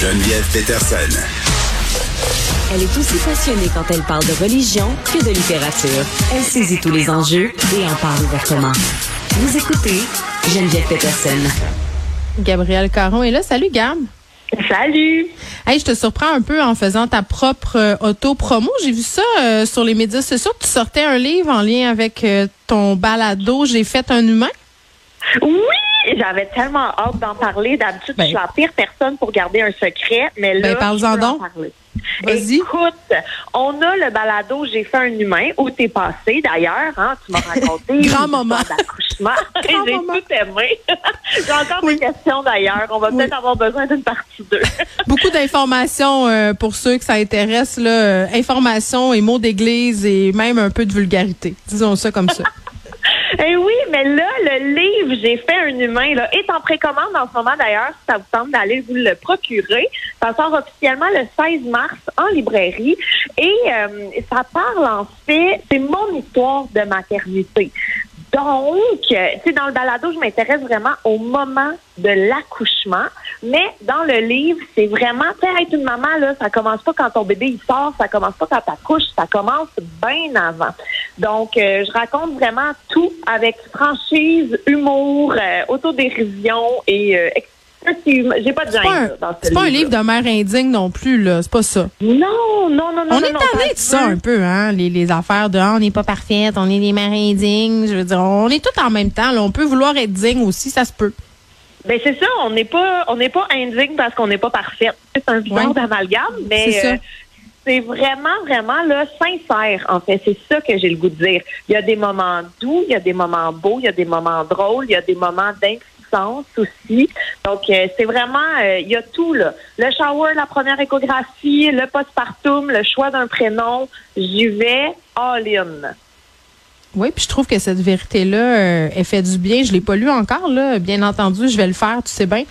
Geneviève Peterson. Elle est aussi passionnée quand elle parle de religion que de littérature. Elle saisit tous les enjeux et en parle ouvertement. Vous écoutez Geneviève Peterson. Gabrielle Caron est là. Salut, Gab. Salut! Hey, je te surprends un peu en faisant ta propre euh, auto-promo. J'ai vu ça euh, sur les médias sociaux. Tu sortais un livre en lien avec euh, ton balado J'ai fait un humain. Oui! J'avais tellement hâte d'en parler. D'habitude, Ben. je suis la pire personne pour garder un secret, mais là, Ben, parle-en je peux en donc. parler. Vas-y. Écoute, on a le balado J'ai fait un humain où t'es passé d'ailleurs, hein, tu m'as raconté Grand moment. d'accouchement. J'ai tout aimé. J'ai encore Oui. des questions d'ailleurs. On va Oui. peut-être avoir besoin d'une partie 2. Beaucoup d'informations euh, pour ceux que ça intéresse. Là, euh, informations et mots d'église et même un peu de vulgarité. Disons ça comme ça. Eh oui, mais là, le livre J'ai fait un humain là, est en précommande en ce moment d'ailleurs, si ça vous tente d'aller vous le procurer. Ça sort officiellement le 16 mars en librairie et euh, ça parle en fait, c'est mon histoire de maternité. Donc, euh, tu sais, dans le balado, je m'intéresse vraiment au moment de l'accouchement, mais dans le livre, c'est vraiment, tu sais, être une maman, là, ça commence pas quand ton bébé il sort, ça commence pas quand t'accouches, ça commence bien avant. Donc, euh, je raconte vraiment tout avec franchise, humour, euh, autodérision et euh. J'ai pas de C'est pas un, ce pas un livre de mère indigne non plus. là. C'est pas ça. Non, non, non, non. on est tanné de ça un peu, hein, les, les affaires de Ah, on n'est pas parfaite, on est des mères indignes. Je veux dire, on est tout en même temps. Là. On peut vouloir être digne aussi, ça se peut. Ben c'est ça, on n'est pas on n'est pas indigne parce qu'on n'est pas parfaite. C'est un bizarre Ouais. d'amalgame, mais euh, c'est vraiment vraiment là sincère en fait, c'est ça que j'ai le goût de dire. Il y a des moments doux, il y a des moments beaux, il y a des moments drôles, il y a des moments d'impuissance aussi. Donc euh, c'est vraiment euh, il y a tout là. Le shower, la première échographie, le postpartum, le choix d'un prénom, j'y vais all in. Oui, puis je trouve que cette vérité-là, euh, elle fait du bien. Je l'ai pas lu encore, là. Bien entendu, je vais le faire, tu sais bien.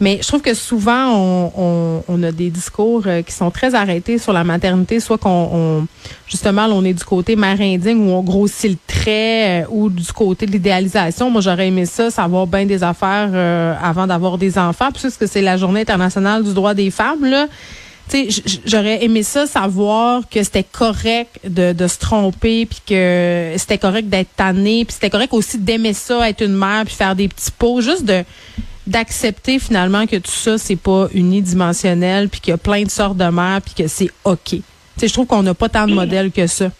Mais je trouve que souvent, on, on, on a des discours euh, qui sont très arrêtés sur la maternité, soit qu'on, on, justement, on est du côté mère indigne où on grossit le trait, euh, ou du côté de l'idéalisation. Moi, j'aurais aimé ça, savoir bien des affaires avant d'avoir des enfants, puisque c'est la Journée internationale du droit des femmes, là. Tu sais, j'aurais aimé ça savoir que c'était correct de, de se tromper puis que c'était correct d'être tanné puis c'était correct aussi d'aimer ça être une mère puis faire des petits pots juste de d'accepter finalement que tout ça c'est pas unidimensionnel puis qu'il y a plein de sortes de mères puis que c'est OK. Tu sais, je trouve qu'on n'a pas tant de modèles que ça.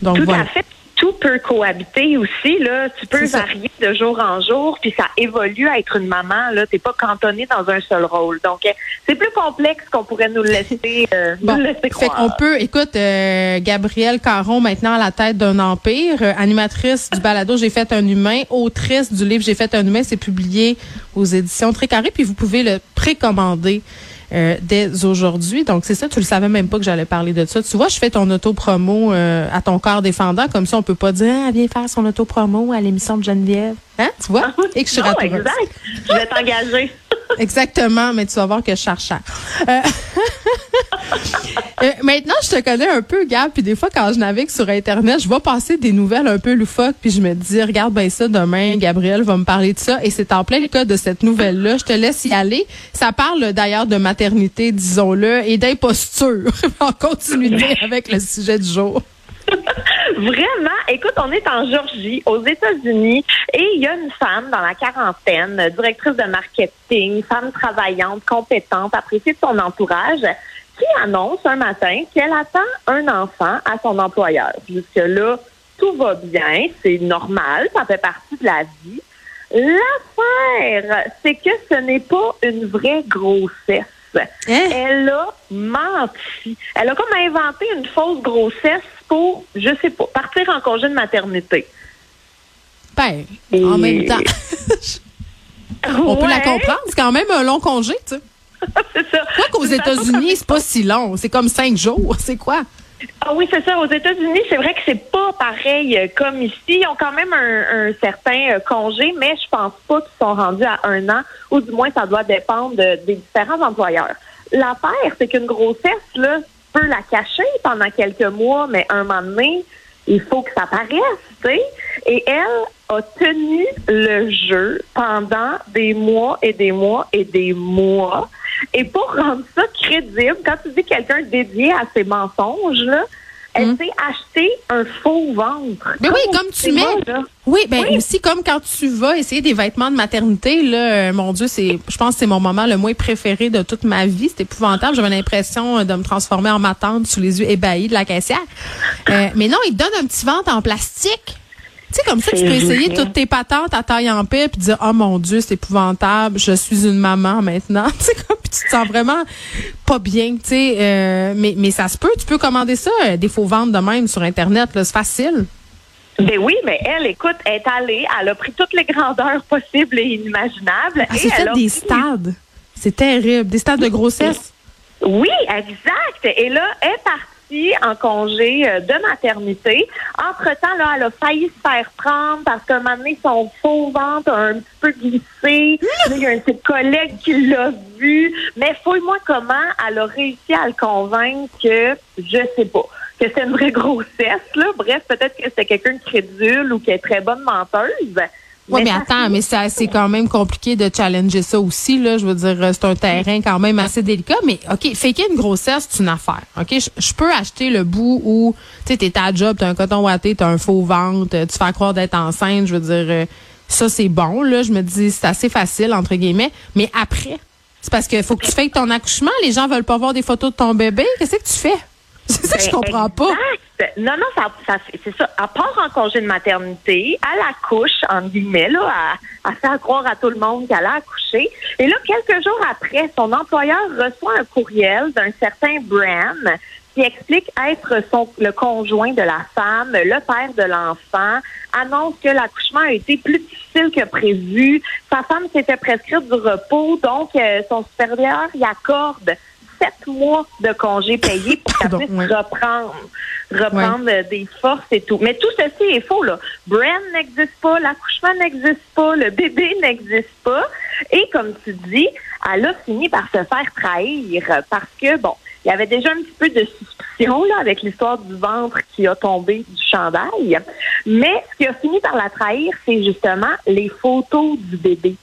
Donc Tout voilà. à fait. Tout peut cohabiter aussi. Là. Tu peux ça. varier de jour en jour, puis ça évolue à être une maman. Tu n'es pas cantonné dans un seul rôle. Donc, euh, c'est plus complexe qu'on pourrait nous le laisser, euh, Bon, nous fait qu'on peut, écoute, euh, Gabrielle Caron, maintenant à la tête d'un empire, euh, animatrice du balado J'ai fait un humain, autrice du livre J'ai fait un humain, c'est publié aux éditions Très Carré, puis vous pouvez le précommander euh, dès aujourd'hui. Donc c'est ça, tu le savais même pas que j'allais parler de ça. Tu vois, je fais ton auto-promo euh, à ton corps défendant, comme ça on peut pas dire, ah, viens faire son auto-promo à l'émission de Geneviève. Hein, tu vois? Et que je suis non, exact. Je vais t'engager. Exactement, mais tu vas voir que je cherche cher. Euh, euh, maintenant, je te connais un peu, Gab, puis des fois, quand je navigue sur Internet, je vois passer des nouvelles un peu loufoques, puis je me dis, regarde bien ça, demain, Gabriel va me parler de ça, et c'est en plein le cas de cette nouvelle-là. Je te laisse y aller. Ça parle d'ailleurs de maternité, disons-le, et d'imposture, en continuité avec le sujet du jour. Vraiment, écoute, on est en Georgie, aux États-Unis, et il y a une femme dans la quarantaine, directrice de marketing, femme travaillante, compétente, appréciée de son entourage, qui annonce un matin qu'elle attend un enfant à son employeur. Jusque-là, tout va bien, c'est normal, ça fait partie de la vie. L'affaire, c'est que ce n'est pas une vraie grossesse. Hein? Elle a menti. Elle a comme inventé une fausse grossesse pour, je sais pas, partir en congé de maternité. Ben, en même temps, on peut la comprendre. C'est quand même un long congé, tu sais. C'est ça. Quoi qu'aux États-Unis, c'est pas si long. C'est comme cinq jours. C'est quoi? Ah oui, c'est ça. Aux États-Unis, c'est vrai que c'est pas pareil euh, comme ici. Ils ont quand même un, un certain euh, congé, mais je pense pas qu'ils sont rendus à un an, ou du moins ça doit dépendre de- des différents employeurs. L'affaire, c'est qu'une grossesse, là, peux la cacher pendant quelques mois, mais un moment donné, il faut que ça paraisse, tu sais. Et elle a tenu le jeu pendant des mois et des mois et des mois Et pour rendre ça crédible, quand tu dis quelqu'un dédié à ses mensonges, là, elle Hmm. s'est acheté un faux ventre. Mais oui, au comme tu mets. Oui, ben Oui. aussi comme quand tu vas essayer des vêtements de maternité, là, euh, mon Dieu, c'est, je pense que c'est mon moment le moins préféré de toute ma vie. C'est épouvantable. J'avais l'impression euh, de me transformer en ma tante sous les yeux ébahis de la caissière. Euh, mais non, ils te donnent un petit ventre en plastique. Tu sais, comme ça, tu peux essayer toutes tes patentes à taille en paix puis dire, oh mon Dieu, c'est épouvantable, je suis une maman maintenant. Tu sais, comme, puis tu te sens vraiment pas bien, tu sais. euh, mais, mais ça se peut, tu peux commander ça, euh, des faux ventres de même sur Internet, là, c'est facile. Ben oui, mais elle, écoute, elle est allée, elle a pris toutes les grandeurs possibles et inimaginables. Ah, elle fait a des pris- stades. C'est terrible. Des stades de grossesse. Oui, exact. Et là, elle est partie en congé euh, de maternité. Entre-temps, là, elle a failli se faire prendre parce qu'à un moment donné, son faux ventre a un petit peu glissé. Il y a un de ses collègues qui l'a vu. Mais fouille-moi comment elle a réussi à le convaincre que, je sais pas, que c'est une vraie grossesse. Là. Bref, peut-être que c'était quelqu'un de crédule ou qui est très bonne menteuse. Oui, mais ça attends, mais c'est c'est quand même compliqué de challenger ça aussi, là. Je veux dire, euh, c'est un terrain quand même assez délicat. Mais, OK, faker une grossesse, c'est une affaire. OK, je je peux acheter le bout où, tu sais, t'es à job, t'as un coton ouaté, t'as un faux ventre, tu fais croire d'être enceinte. Je veux dire, euh, ça, c'est bon, là. Je me dis, c'est assez facile, entre guillemets. Mais après, c'est parce qu'il faut que tu fasses ton accouchement. Les gens veulent pas voir des photos de ton bébé. Qu'est-ce que tu fais? C'est ça comprends pas. exact. Non, non, ça, c'est ça. À part en congé de maternité, à la couche, en guillemets, là, à, faire croire à tout le monde qu'elle a accouché. Et là, quelques jours après, son employeur reçoit un courriel d'un certain Bram qui explique être le conjoint de la femme, le père de l'enfant, annonce que l'accouchement a été plus difficile que prévu. Sa femme s'était prescrite du repos, donc euh, son supérieur y accorde sept mois de congé payé pour qu'elle puisse reprendre, reprendre des forces et tout. Mais tout ceci est faux, là. Brand n'existe pas, l'accouchement n'existe pas, le bébé n'existe pas. Et comme tu dis, elle a fini par se faire trahir parce que, bon, il y avait déjà un petit peu de suspicion, là, avec l'histoire du ventre qui a tombé du chandail. Mais ce qui a fini par la trahir, c'est justement les photos du bébé.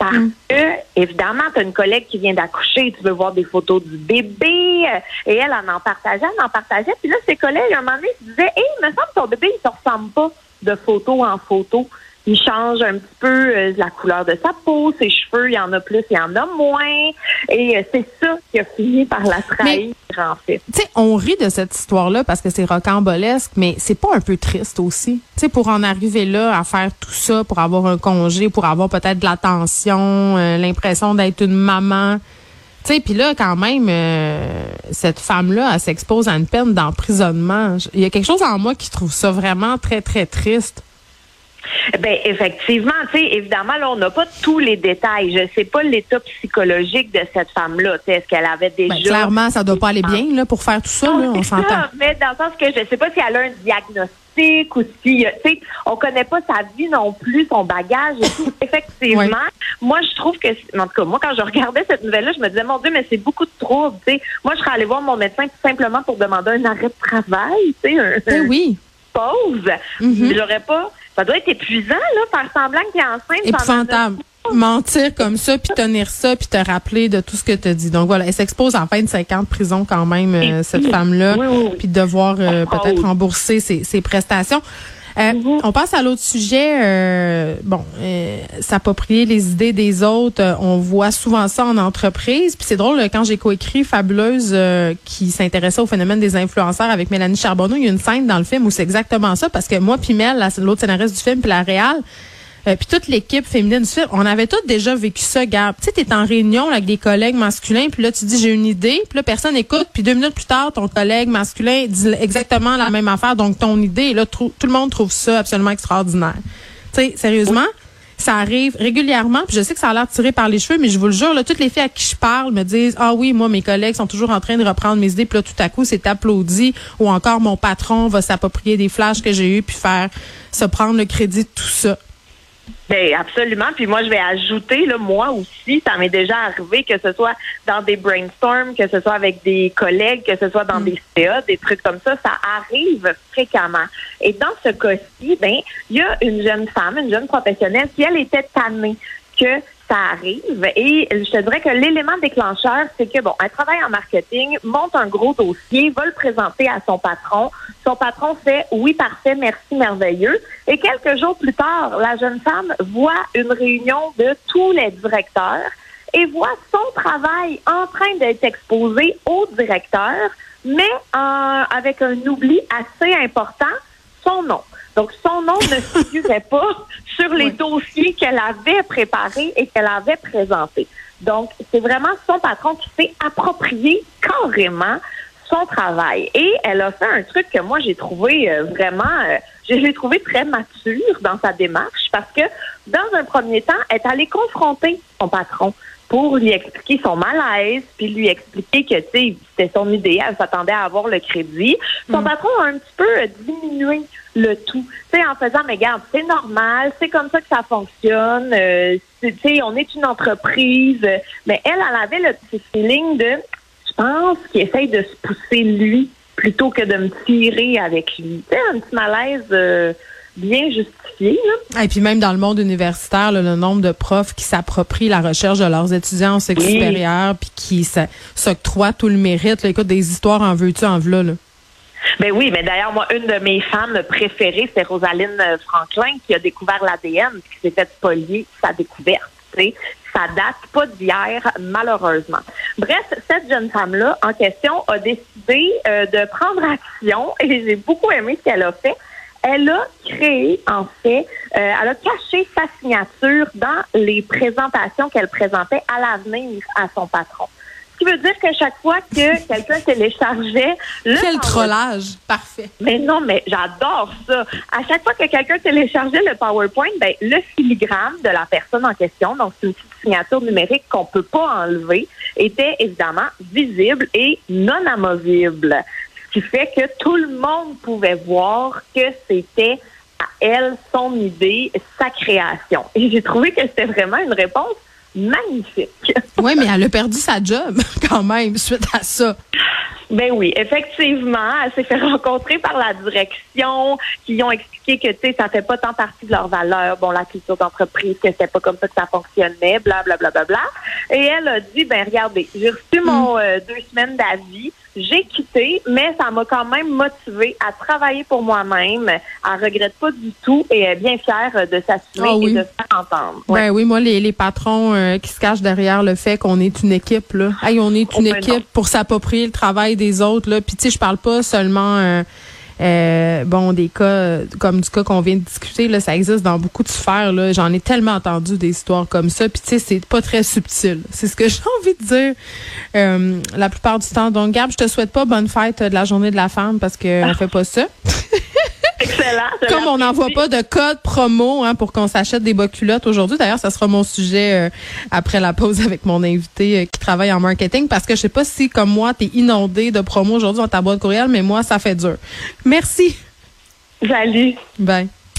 Parce que, évidemment, tu as une collègue qui vient d'accoucher, tu veux voir des photos du bébé, euh, et elle en en partageait, elle en partageait. Puis là, ses collègues, à un moment donné, se disaient, Hé, il me semble que ton bébé, il ne se ressemble pas de photo en photo. Il change un petit peu euh, la couleur de sa peau, ses cheveux, il y en a plus, il y en a moins. Et euh, c'est ça qui a fini par la trahir, en fait. Tu sais, on rit de cette histoire-là parce que c'est rocambolesque, mais c'est pas un peu triste aussi? Tu sais, pour en arriver là, à faire tout ça, pour avoir un congé, pour avoir peut-être de l'attention, euh, l'impression d'être une maman. Tu sais, puis là, quand même, euh, cette femme-là, elle s'expose à une peine d'emprisonnement. Il y a quelque chose en moi qui trouve ça vraiment très, très triste. Ben effectivement, tu sais, évidemment, là, on n'a pas tous les détails. Je sais pas l'état psychologique de cette femme-là. Tu sais, Est-ce qu'elle avait déjà Ben, clairement, ça doit pas aller bien là, pour faire tout ça, là, Non, on c'est s'entend. mais dans le sens que je sais pas si elle a un diagnostic ou si, euh, tu sais, on connaît pas sa vie non plus, son bagage et tout. Effectivement, Ouais. moi, je trouve que, en tout cas, moi, quand je regardais cette nouvelle-là, je me disais, mon Dieu, mais c'est beaucoup de troubles, tu sais. Moi, je serais allée voir mon médecin tout simplement pour demander un arrêt de travail, tu sais, un, Ben oui. pause. Mhm. J'aurais pas, ça doit être épuisant, là, faire semblant que t'es enceinte. épouvantable. Mentir comme ça, puis tenir ça, puis te rappeler de tout ce que tu as dit. Donc voilà, elle s'expose en fin de 50 prison quand même, euh, Et- cette femme-là, Oui, oui, oui. puis de devoir euh, peut-être rembourser ses, ses prestations. Euh, Mhm. On passe à l'autre sujet. euh, bon, euh, s'approprier les idées des autres. euh, on voit souvent ça en entreprise. Puis c'est drôle, quand j'ai coécrit Fabuleuse, euh, qui s'intéressait au phénomène des influenceurs avec Mélanie Charbonneau, il y a une scène dans le film où c'est exactement ça, parce que moi, puis Mel, la- l'autre scénariste du film, puis la réal, euh, puis toute l'équipe féminine du film, on avait toutes déjà vécu ça, Gab. Tu sais, t'es en réunion avec des collègues masculins, puis là, tu dis, j'ai une idée, puis là, personne écoute, puis deux minutes plus tard, ton collègue masculin dit exactement la même affaire, donc ton idée, là, tout le monde trouve ça absolument extraordinaire. Tu sais, sérieusement, ça arrive régulièrement, puis je sais que ça a l'air tiré par les cheveux, mais je vous le jure, là, toutes les filles à qui je parle me disent, ah oui, moi, mes collègues sont toujours en train de reprendre mes idées, puis là, tout à coup, c'est applaudi, ou encore mon patron va s'approprier des flashs que j'ai eus, puis faire se prendre le crédit de tout ça. Ben absolument. Puis moi, je vais ajouter, là, moi aussi, ça m'est déjà arrivé que ce soit dans des brainstorms, que ce soit avec des collègues, que ce soit dans des CA, des trucs comme ça, ça arrive fréquemment. Et dans ce cas-ci, ben, il y a une jeune femme, une jeune professionnelle, qui elle était tannée que ça arrive. Et je te dirais que l'élément déclencheur, c'est que, bon, elle travaille en marketing, monte un gros dossier, va le présenter à son patron. Son patron fait oui, parfait, merci, merveilleux. Et quelques jours plus tard, la jeune femme voit une réunion de tous les directeurs et voit son travail en train d'être exposé au directeur, mais avec un oubli assez important, son nom. Donc, son nom ne figurait pas sur les dossiers qu'elle avait préparés et qu'elle avait présentés. Donc, c'est vraiment son patron qui s'est approprié carrément son travail. Et elle a fait un truc que moi, j'ai trouvé euh, vraiment, euh, je l'ai trouvé très mature dans sa démarche parce que, dans un premier temps, elle est allée confronter son patron pour lui expliquer son malaise, puis lui expliquer que, tu sais, c'était son idée, elle s'attendait à avoir le crédit. Son mm. patron a un petit peu diminué le tout, tu sais, en faisant, mais regarde, c'est normal, c'est comme ça que ça fonctionne, euh, tu sais, on est une entreprise, mais elle, elle avait le petit feeling de, je pense qu'il essaye de se pousser lui plutôt que de me tirer avec lui. Tu sais, un petit malaise... Euh, bien justifié. Et puis même dans le monde universitaire, le nombre de profs qui s'approprient la recherche de leurs étudiants en sexe supérieur puis qui s'octroient tout le mérite. Là, écoute, des histoires en veux-tu, en v'là. Là. Ben oui, mais d'ailleurs, moi, une de mes femmes préférées, c'est Rosaline Franklin qui a découvert l'ADN qui s'est fait spolier sa découverte. Ça date pas d'hier, malheureusement. Bref, cette jeune femme-là, en question, a décidé euh, de prendre action et j'ai beaucoup aimé ce qu'elle a fait elle a créé, en fait, euh, elle a caché sa signature dans les présentations qu'elle présentait à l'avenir à son patron. Ce qui veut dire que chaque fois que quelqu'un téléchargeait le Quel trollage! Parfait. Mais non, mais j'adore ça. À chaque fois que quelqu'un téléchargeait le PowerPoint, ben, le filigrane de la personne en question, donc c'est une petite signature numérique qu'on peut pas enlever, était évidemment visible et non amovible qui fait que tout le monde pouvait voir que c'était à elle son idée, sa création. Et j'ai trouvé que c'était vraiment une réponse magnifique. Oui, mais elle a perdu sa job quand même suite à ça. Ben oui, effectivement, elle s'est fait rencontrer par la direction qui ont expliqué que tu sais ça fait pas tant partie de leur valeur, bon la culture d'entreprise que c'était pas comme ça que ça fonctionnait, bla bla bla bla bla. Et elle a dit ben regardez, j'ai reçu mon mm. euh, deux semaines d'avis, j'ai quitté, mais ça m'a quand même motivé à travailler pour moi-même. Elle regrette pas du tout et est bien fière de s'assurer ah et de se faire entendre. Ben oui, moi, les, les patrons euh, qui se cachent derrière le fait qu'on est une équipe, là. Hey, on est une oh, ben équipe pour s'approprier le travail des autres, là. Puis tu sais, je parle pas seulement... Euh, euh, bon, des cas comme du cas qu'on vient de discuter, là, ça existe dans beaucoup de sphères. Là. J'en ai tellement entendu des histoires comme ça. Puis tu sais, c'est pas très subtil. C'est ce que j'ai envie de dire euh, la plupart du temps. Donc, Gab, je te souhaite pas bonne fête de la journée de la femme parce qu'on on fait pas ça. Excellent. Comme on n'envoie pas de code promo hein, pour qu'on s'achète des bas culottes aujourd'hui. D'ailleurs, ça sera mon sujet euh, après la pause avec mon invité euh, qui travaille en marketing parce que je sais pas si, comme moi, tu es inondé de promos aujourd'hui dans ta boîte courriel, mais moi, ça fait dur. Merci. Salut. Bye.